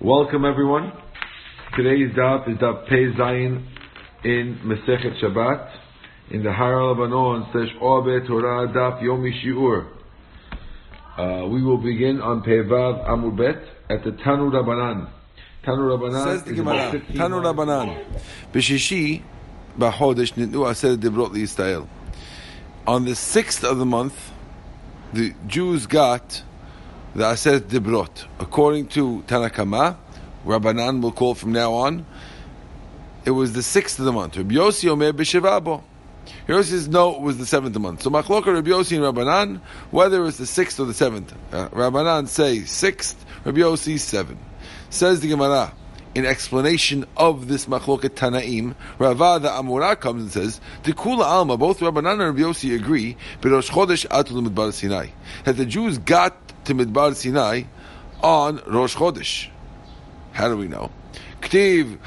Welcome everyone. Today's daf is daf Pei Zayin in Masechet Shabbat in the Har Lebanon slash Obe Torah daf Yomi Shiur. Uh, we will begin on Pei Vav Amud Bet at the Tanu Rabbanan. Tanu Rabbanan says the Gemara. Tanu Rabbanan. B'shishi b'chodesh nitnu aser dibrot Yisrael. On the sixth of the month, the Jews got the Aseret Dibrot. According to Tanakama, Rabbanan will call from now on, it was the sixth of the month. Rabbi Yossi Omer B'Shevabo. Here says, no, it was the seventh of the month. So Machloka Rabbi Yossi and Rabbanan, whether it's the sixth or the seventh. Uh, Rabbanan say sixth, Rabbi Yossi seven. Says the Gemara, in explanation of this machloket Tanaim, Rava the Amora comes and says, the Kula Alma, both Rabbanan and Rabbi agree, Rosh Chodesh Atul Midbar Sinai, that the Jews got to Midbar Sinai on Rosh Chodesh. How do we know? Ktiv,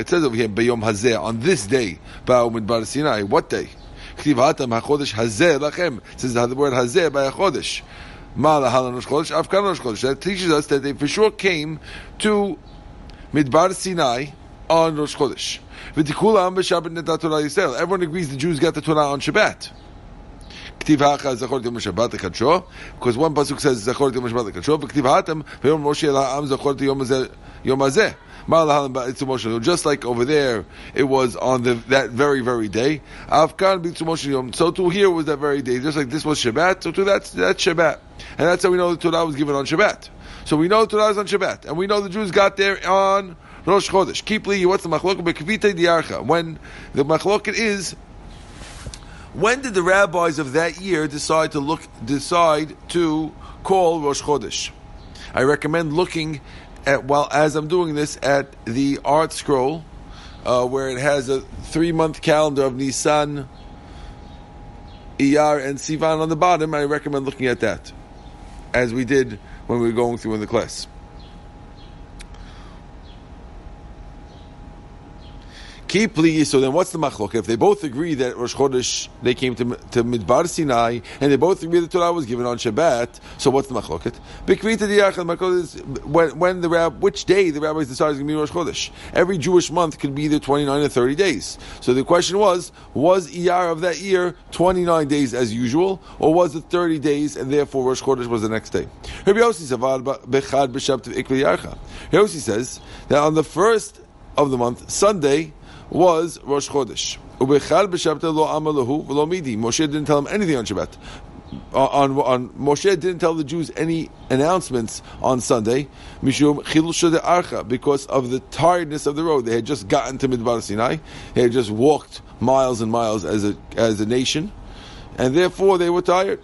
it says over here, Bayom Hazeh, on this day, Ba'u Midbar Sinai. What day? Ktiv Hatam HaChodesh Hazeh Lachem. It says the word Hazeh by a Chodesh. That teaches us that they for sure came to Midbar Sinai on Rosh Chodesh. Everyone agrees the Jews got the Torah on Shabbat. Because one pasuk says Zachor Yom Shabbat Lekadshov, K'tiv Hatam V'Yom Moshe La'am Zachor Yom Hazeh. Just like over there, it was on the, that very, very day. So to here was that very day. Just like this was Shabbat, so to that's, that's Shabbat. And that's how we know the Torah was given on Shabbat. So we know the Torah is on Shabbat. And we know the Jews got there on Rosh Chodesh. Keep li, what's the machloket? Bekvita diarcha. When the machloket is when did the rabbis of that year decide to look decide to call Rosh Chodesh? I recommend looking at well as I'm doing this at the ArtScroll, uh, where it has a three month calendar of Nisan, Iyar, and Sivan on the bottom. I recommend looking at that, as we did when we were going through in the class. So then what's the machlok? If they both agree that Rosh Chodesh, they came to, to Midbar Sinai, and they both agree the Torah was given on Shabbat, so what's the machloket? When, when the rab, which day the rabbis decided is going to be Rosh Chodesh? Every Jewish month could be either 29 or 30 days. So the question was, was Iyar of that year 29 days as usual, or was it 30 days, and therefore Rosh Chodesh was the next day? Rabbi says that on the first of the month, Sunday, was Rosh Chodesh. Moshe didn't tell him anything on Shabbat. Uh, on, on Moshe didn't tell the Jews any announcements on Sunday, mishum archa, because of the tiredness of the road. They had just gotten to Midbar Sinai. They had just walked miles and miles as a as a nation, and therefore they were tired.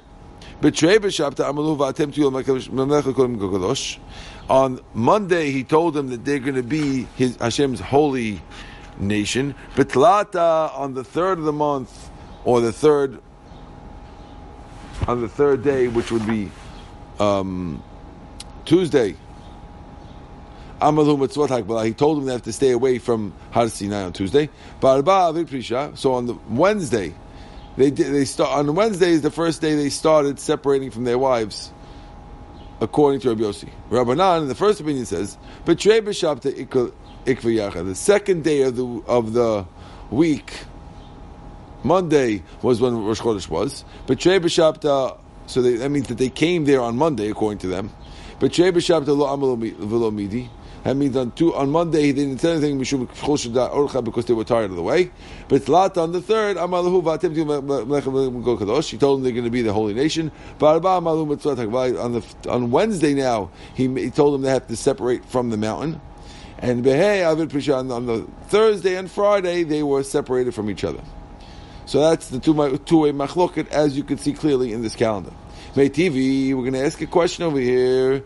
On Monday, he told them that they're going to be his Hashem's holy nation. Betlata on the third of the month, or the third on the third day, which would be um, Tuesday. He told them they have to stay away from Har Sinai on Tuesday. So on the Wednesday, they they start on Wednesday is the first day they started separating from their wives, according to Rabbi Yossi. Rabbanan, in the first opinion, says, "Betrei b'shabta the second day of the of the week, Monday was when Rosh Chodesh was. But B'Shabta, so they, that means that they came there on Monday, according to them. But Trei B'Shabta lo Amalo Midi. That means on two, on Monday they didn't say anything because they were tired of the way. But Lat on the third, He told them they're going to be the holy nation. On the on Wednesday now, he, he told them they have to separate from the mountain. And Behei Avid Prishan on the Thursday and Friday they were separated from each other. So that's the two two way machloket as you can see clearly in this calendar. Meitivei, we're going to ask a question over here.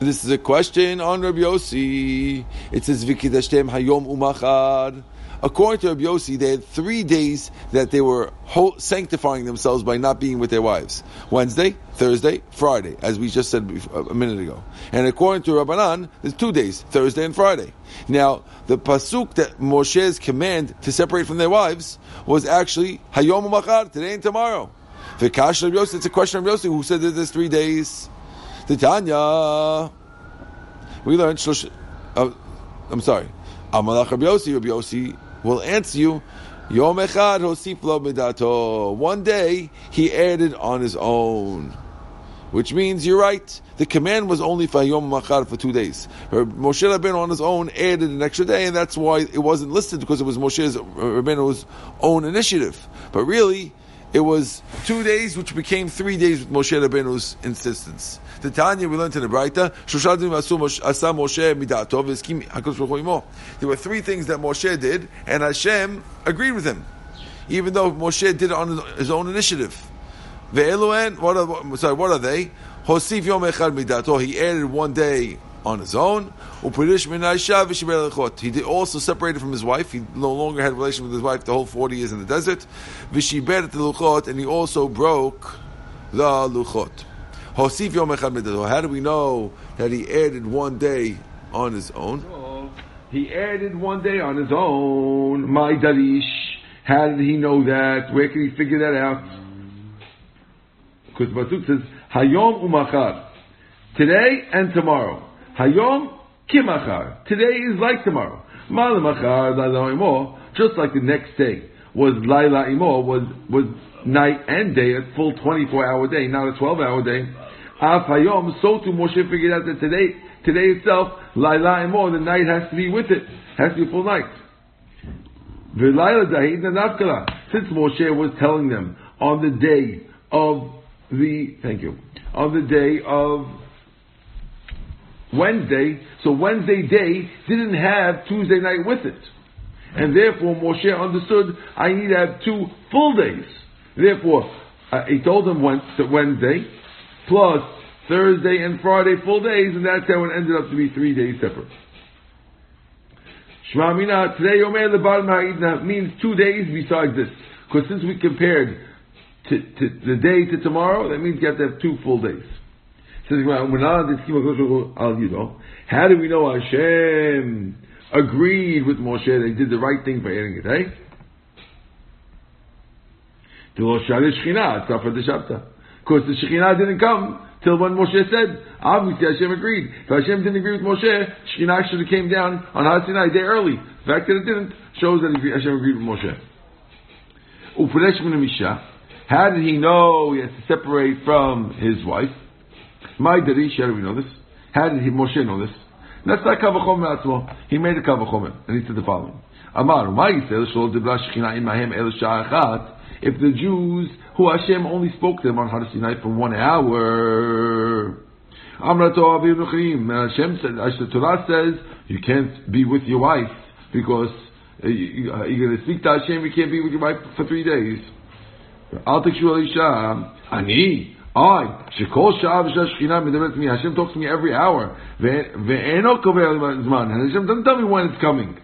This is a question on Rabbi Yossi. It says Vikidashtem Hayom Umachad. According to Rabbi Yossi, they had three days that they were sanctifying themselves by not being with their wives. Wednesday, Thursday, Friday, as we just said a minute ago. And according to Rabbanan, there's two days, Thursday and Friday. Now, the pasuk that Moshe's command to separate from their wives was actually Hayom Machar, today and tomorrow. Vikash Rabbi Yossi, it's a question of Yossi who said that there's three days. The Tanya, we learned. Uh, I'm sorry. Amalach Rabbi Yossi, Rabbi Yossi will answer you. Yom hosif lo midato. One day he added on his own. Which means you're right. The command was only for Yom Machar for two days. Moshe Rabbeinu on his own added an extra day, and that's why it wasn't listed because it was Moshe's Rabbeinu's own initiative. But really, it was two days, which became three days with Moshe Rabbeinu's insistence. The Tanya we learned in the Braita, There were three things that Moshe did, and Hashem agreed with him, even though Moshe did it on his own initiative. Ve'eluen, what are, sorry, what are they? Hosif yom echad midato. He added one day on his own. He also separated from his wife. He no longer had a relation with his wife the whole 40 years in the desert. And he also broke the luchot. How do we know that he added one day on his own? He added one day on his own. My darish. How did he know that? Where can he figure that out? Because Pasuk says, Hayom umachar. Today and tomorrow. Hayom kimachar. Today is like tomorrow. Malamachar imo. Just like the next day was laila imo, was, was night and day, a full 24 hour day, not a 12 hour day. Af hayom, so too Moshe figured out that today, today itself, laila imo, the night has to be with it. Has to be full night. Since Moshe was telling them on the day of the, thank you, on the day of Wednesday, so Wednesday day didn't have Tuesday night with it. And therefore Moshe understood, I need to have two full days. Therefore, uh, he told that Wednesday, plus Thursday and Friday full days, and that's how it ended up to be three days separate. Shmamina, today Omer Lebar means two days besides this. Because since we compared to, to, the day to tomorrow, that means you have to have two full days. Says how do we know Hashem agreed with Moshe? They did the right thing by adding a day. Because the Shekhinah didn't come till when Moshe said. Obviously, Hashem agreed. If Hashem didn't agree with Moshe, Shekhinah should have came down on Har day early. The fact that it didn't shows that Hashem agreed with Moshe. How did he know he has to separate from his wife? My darish, how do we know this? How did he, Moshe know this? That's not kavachomer atzmo. He made a kavachomer, and he said the following: Amar, if the Jews who Hashem only spoke to them on Har Sinai for one hour, Hashem said, the Torah says you can't be with your wife because uh, you, are going to speak to Hashem. You can't be with your wife for three days. אל תקשו על אישה, אני, I, Shekol Sha'av Shechina Medevet Me, Hashem talks to me every hour. And Hashem doesn't tell me when it's coming.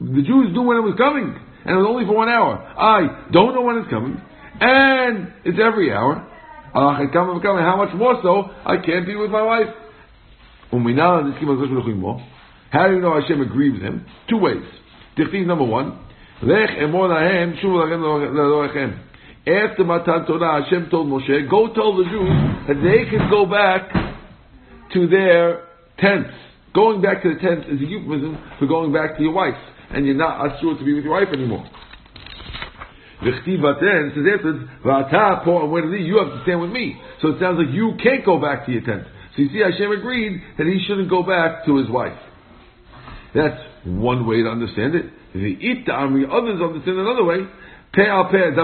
The Jews knew when it was coming. And it was only for one hour. I don't know when it's coming. And it's every hour. How much more so, I can't be with my wife. How do you know Hashem agreed with him? Two ways. Number one after Matan Torah, Hashem told Moshe, go tell the Jews that they can go back to their tents. Going back to the tents is a euphemism for going back to your wife, and you're not assured to be with your wife anymore. V'chtiv then says afterwards, v'ata po you have to stand with me. So it sounds like you can't go back to your tent. So you see, Hashem agreed that he shouldn't go back to his wife. That's one way to understand it. The others understand another way. Pe al pe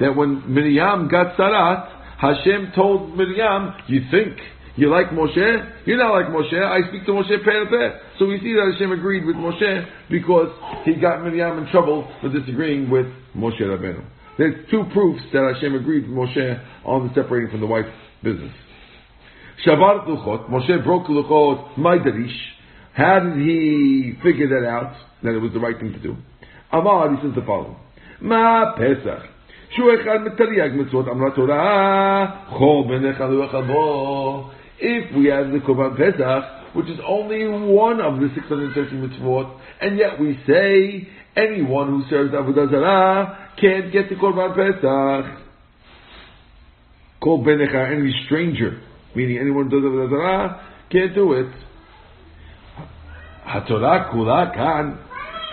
that when Miriam got Sarat, Hashem told Miriam, you think you like Moshe? You're not like Moshe. I speak to Moshe peh. So we see that Hashem agreed with Moshe because he got Miriam in trouble for disagreeing with Moshe Rabbeinu. There's two proofs that Hashem agreed with Moshe on the separating from the wife business. Shavar Luchot, Moshe broke Luchot, my darish. How did he figure that out, that it was the right thing to do? Amar, he says the following. Ma Pesach. שהוא אחד מתרי"ג מצוות אמרה תורה, חור בעיניך לא בו. If we have the Korban Pesach, which is only one of the 630 mitzvot, and yet we say anyone who serves Avodah Zarah can't get the Korban Pesach. Kol Benecha, any stranger Meaning anyone who does it with Torah can't do it. HaTorah kula kan.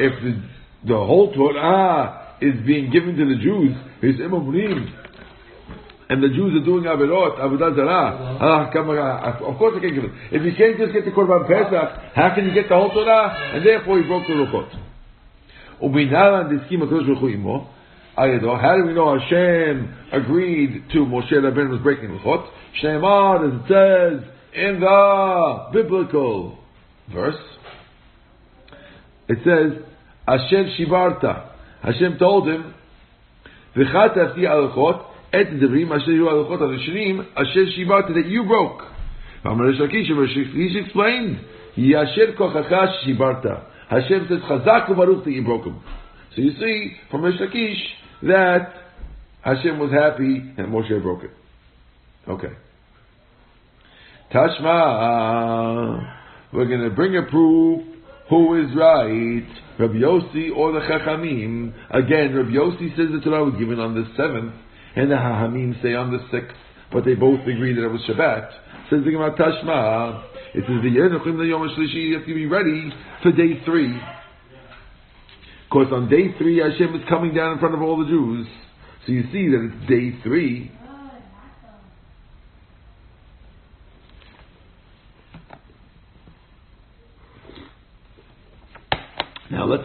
If the, the whole Torah is being given to the Jews, is imamrim, and the Jews are doing Averot, Avodah Zarah, ah, of course I can't give it. If you can't just get the Korban Pesach, how can you get the whole Torah? And therefore he broke the Rukot. Ubinalan diskim HaKadosh Baruch Hu Ayado. How do we know Hashem agreed to Moshe Rabbeinu was breaking the Chot? Shneimar, as it says in the biblical verse, it says, Hashem Shibarta. Hashem told him, V'chatafti alachot, et devrim asher yu alachot al-shirim, asher Shibarta, that you broke. Amar Shakish, Shakish explained, Yasher kochacha Shibarta. Hashem says, Chazak Baruch that you broke him. So you see, from Rish Lakish, that Hashem was happy and Moshe broke it. Okay. Tashma, we're going to bring a proof who is right, Rabbi Yossi or the Chachamim. Again, Rabbi Yossi says the Torah was given on the seventh, and the Chachamim say on the sixth, but they both agree that it was Shabbat. Says the Gemara Tashma, it says the Yom Shlishi, you have to be ready for day three. Of course, on day three, Hashem is coming down in front of all the Jews. So you see that it's day three.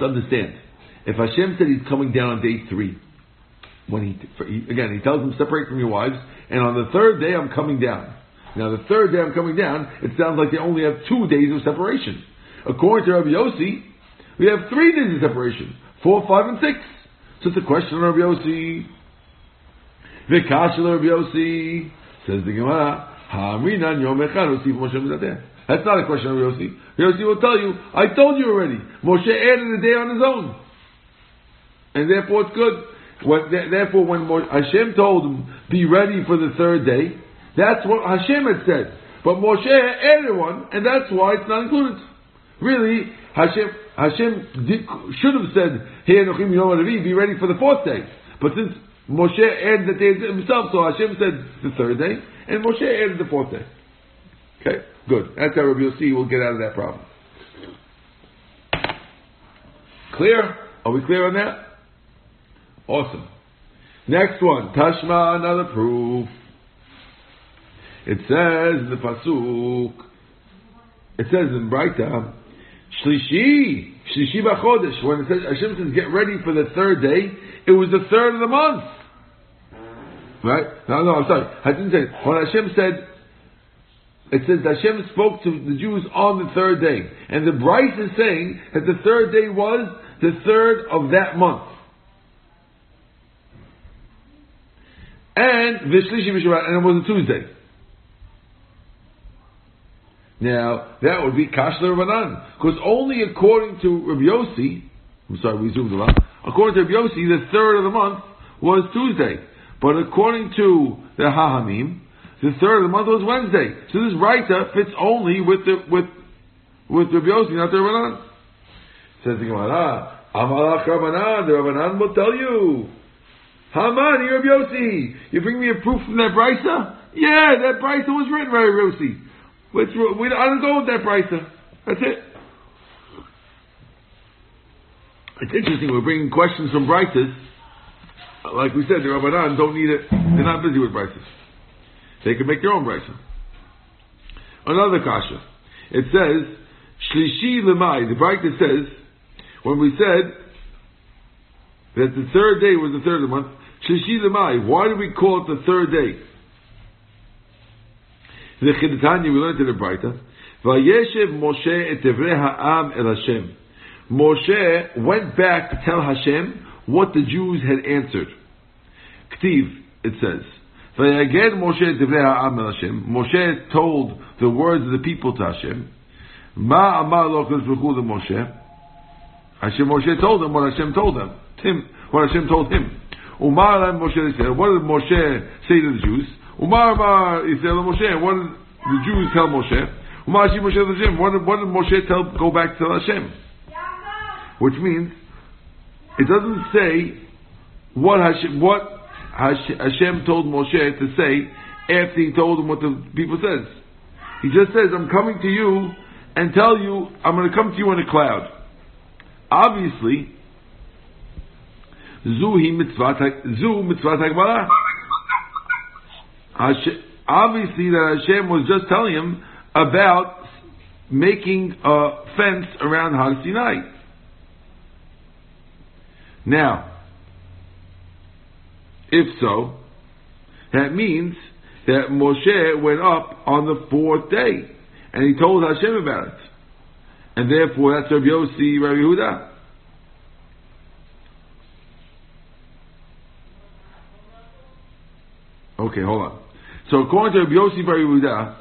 Let's understand. If Hashem said He's coming down on day three, when he, again He tells them separate from your wives, and on the third day I'm coming down. Now the third day I'm coming down, it sounds like they only have two days of separation. According to Rabbi Yossi, we have three days of separation. Four, five, and six. So it's a question of Rabbi Yossi. Vikashal Rabbi Yossi. Says the Gemara, Ha'aminan Yom Echad Moshe. That's not a question of Yossi. Yossi will tell you, I told you already. Moshe added a day on his own. And therefore it's good. When, therefore, when Hashem told him, be ready for the third day, that's what Hashem had said. But Moshe added one, and that's why it's not included. Really, Hashem, Hashem did, should have said, Hey, Enochim Yom be ready for the fourth day. But since Moshe added the day himself, so Hashem said the third day, and Moshe added the fourth day. Okay, good. That's how Rabbi Yossi will get out of that problem. Clear? Are we clear on that? Awesome. Next one, Tashma, another proof. It says in the pasuk. It says in Braita, Shlishi, Shlishi Bachodesh. When it says Hashem says, "Get ready for the third day," it was the third of the month. Right? No, no, I'm sorry. I didn't say. When Hashem said, it says Hashem spoke to the Jews on the third day, and the Braisa is saying that the third day was the third of that month. And Vishlishi Mishrat, and it was a Tuesday. Now, that would be Kashler Rabbanan. Because only according to Rabbi Yossi, I'm sorry, we zoomed a lot. According to Rabbi Yossi, the third of the month was Tuesday. But according to the Hahamim, the third of the month was Wednesday. So this Raita fits only with the, with, with Rabbi Yossi, not the Rabbanan. Says the Gemara, Amalach Rabbanan, the Rabbanan will tell you. Haman, Rabbi Yossi, you bring me a proof from that Brisa? Yeah, that Brisa was written by Rabbi. Which we don't go with that brisa. That's it. It's interesting. We're bringing questions from brises. Like we said, the Rabbanan don't need it. They're not busy with brises. They can make their own brisa. Another kasha. It says shlishi lemai. The brisa says when we said that the third day was the third of the month. Shlishi lemai. Why do we call it the third day? The Chidtanya, we learned in the Braita. Vayeshev Moshe et Devrei Ha'am el Hashem. Moshe went back to tell Hashem what the Jews had answered. Ktiv, it says. Vayaged Moshe Hashem. Moshe told the words of the people to Hashem. Ma amar lo Moshe. Hashem Moshe told them what Hashem told them. Him, what Hashem told him. Umar and Moshe said. What did Moshe say to the Jews? Umar Bar Yisrael Moshe. What did the Jews tell Moshe? Umar Shi Moshe Hashem. What did, what did Moshe tell? Go back to Hashem. Which means it doesn't say what Hashem, what Hashem told Moshe to say after he told them what the people says. He just says, I'm coming to you and tell you, I'm going to come to you in a cloud. Obviously, Zuhi mitzvah, zu mitzvah Hagbara. Obviously that Hashem was just telling him about making a fence around Har Sinai. Now, if so, that means that Moshe went up on the fourth day, and he told Hashem about it. And therefore, that's Rabbi Yossi, Rabbi Yehuda. Okay, hold on. So according to Rabbi Yossi Bar Yehuda,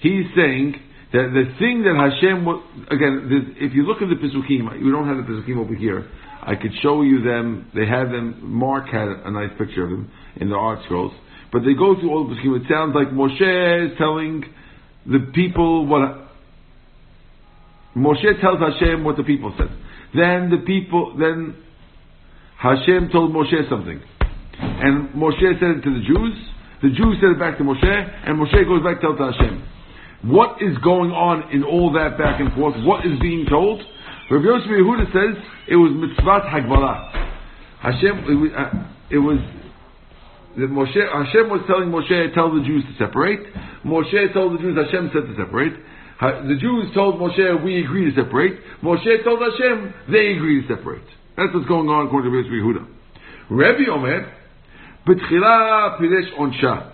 he's saying that the thing that Hashem, again, if you look at the Pesukim, we don't have the Pesukim over here. I could show you them. They have them. Mark had a nice picture of them in the ArtScrolls. But they go through all the. It sounds like Moshe is telling the people what Moshe tells Hashem what the people said. Then the people, then Hashem told Moshe something. And Moshe said it to the Jews. The Jews said it back to Moshe, and Moshe goes back to tell Hashem. What is going on in all that back and forth? What is being told? Rabbi Yosef Yehuda says it was mitzvah hagbalah. Hashem, it was, uh, that Moshe, Hashem was telling Moshe, tell the Jews to separate. Moshe told the Jews, Hashem said to separate. The Jews told Moshe, we agree to separate. Moshe told Hashem, they agree to separate. That's what's going on according to Rabbi Yehuda. Rabbi Omer, B'tchila piresh onsha.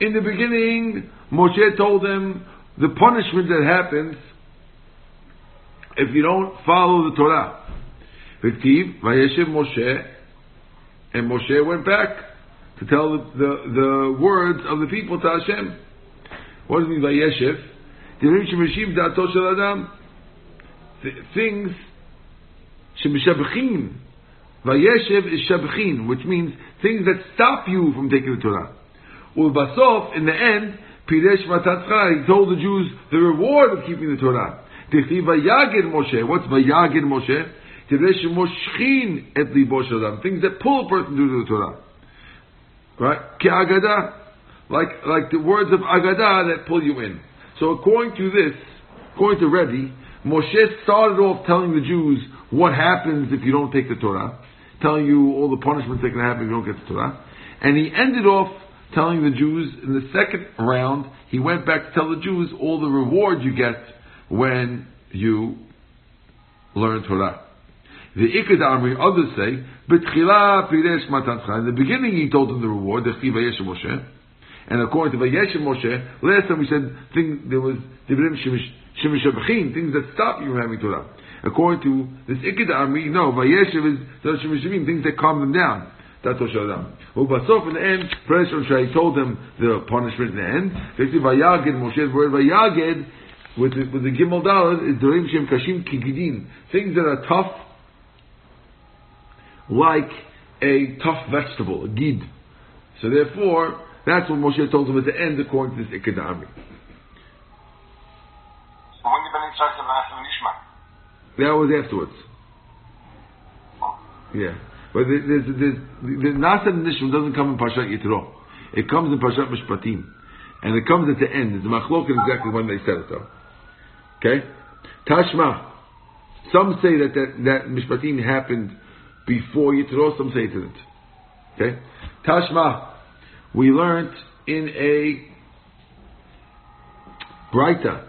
In the beginning, Moshe told them the punishment that happens if you don't follow the Torah. V'tiv vayeshev Moshe, and Moshe went back to tell the, the, the, words of the people to Hashem. What does it mean vayeshev? Things shemishabchim Vayeshev is shabchin, which means things that stop you from taking the Torah. Ulbasof, in the end, Piresh Matatzcha, he told the Jews the reward of keeping the Torah. Tichti Vayagid Moshe. What's Vayagid Moshe? Tiresh Moshchin et libo Things that pull a person to the Torah. Right? Agada. Like, like the words of Agada that pull you in. So according to this, according to Rebbe, Moshe started off telling the Jews what happens if you don't take the Torah telling you all the punishments that can happen if you don't get the Torah. And he ended off telling the Jews in the second round, he went back to tell the Jews all the reward you get when you learn Torah. The Ikad Amri, others say, B'tchila piresh matatcha. In the beginning he told them the reward, the Chiv Moshe. And according to Vayeshem Moshe, last time we said thing, there was Divrim Shemish things that stop you from having Torah. According to this Ikid Amri, no, Vayeshev is Shemishimim, things that calm them down. That's what Shalom. Ubasof in the end, President Shai told them the punishment in the end. They say Vayagid, Moshe's word with the, with the Gimel Dalad, is Dorim Shem Kashim Kigidin. Things that are tough, like a tough vegetable, a gid. So therefore, that's what Moshe told them at the end, according to this Ikid Amri. That was afterwards. Yeah. But there's, there's, the Nasa Nishma doesn't come in Parshat Yitro. It comes in Parshat Mishpatim. And it comes at the end. It's a machlok exactly when they said it though. Okay? Tashma. Some say that that, that Mishpatim happened before Yitro, some say it didn't. Okay? Tashma. We learned in a Braita.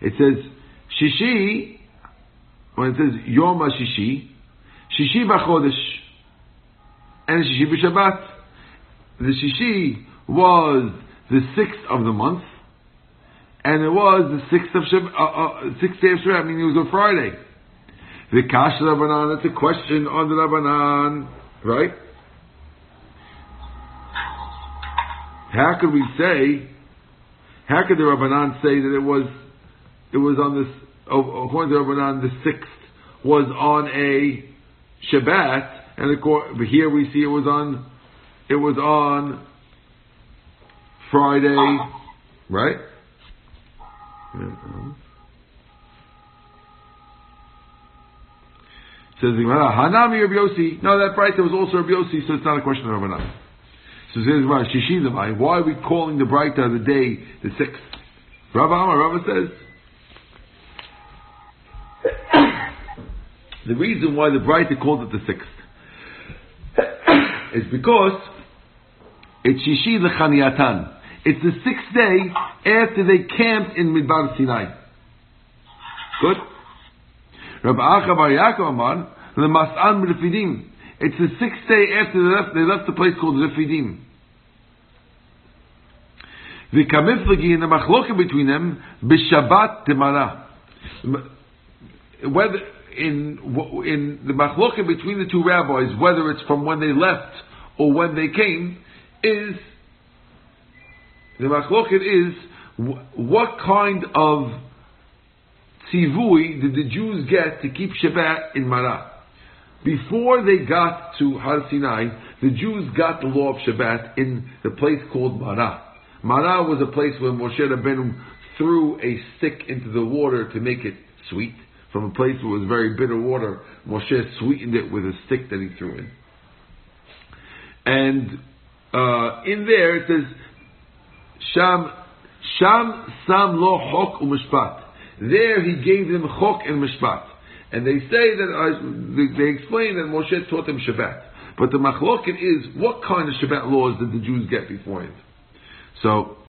It says, Shishi when it says Yom HaShishi, Shishi B'Chodesh, and Shishi B'Shabbat. The Shishi was the sixth of the month, and it was the sixth of Shab- uh, uh, sixth day of Shabbat, meaning it was a Friday. The Kash Rabbanan, that's a question on the Rabbanan, right? How could we say, how could the Rabbanan say that it was, it was on this according to Rabbanan, the sixth was on a Shabbat, and here we see it was on, it was on Friday, right? Mm-hmm. Says Hanami Rabbi Yossi. No, that Braita was also Rabbi Yossi, so it's not a question of Rabbanan. So says Rav Shishi Why are we calling the Braita of the day the sixth? Rabbi Amar, Rabbi says. the reason why the Braita called it the sixth is because it's Shishi Lechaniatan. It's the sixth day after they camped in Midbar Sinai. Good? Rabbi Acha Bar Yaakov Amar, the Mas'an Refidim. It's the sixth day after they left, they left the place called Refidim. The kamiflagi in the between them, b'shabbat temara. Whether in in the machloka between the two rabbis, whether it's from when they left or when they came, is the machloket is what kind of tzivui did the Jews get to keep Shabbat in Mara? Before they got to Har Sinai, the Jews got the law of Shabbat in the place called Mara. Mara was a place where Moshe Rabbeinu threw a stick into the water to make it sweet. From a place where it was very bitter water, Moshe sweetened it with a stick that he threw in. And uh, in there it says, Sham, Sham Sam Lo Chok Umishpat. There he gave them Chok and Mishpat. And they say that, uh, they explain that Moshe taught them Shabbat. But the machloket is, what kind of Shabbat laws did the Jews get beforehand? So,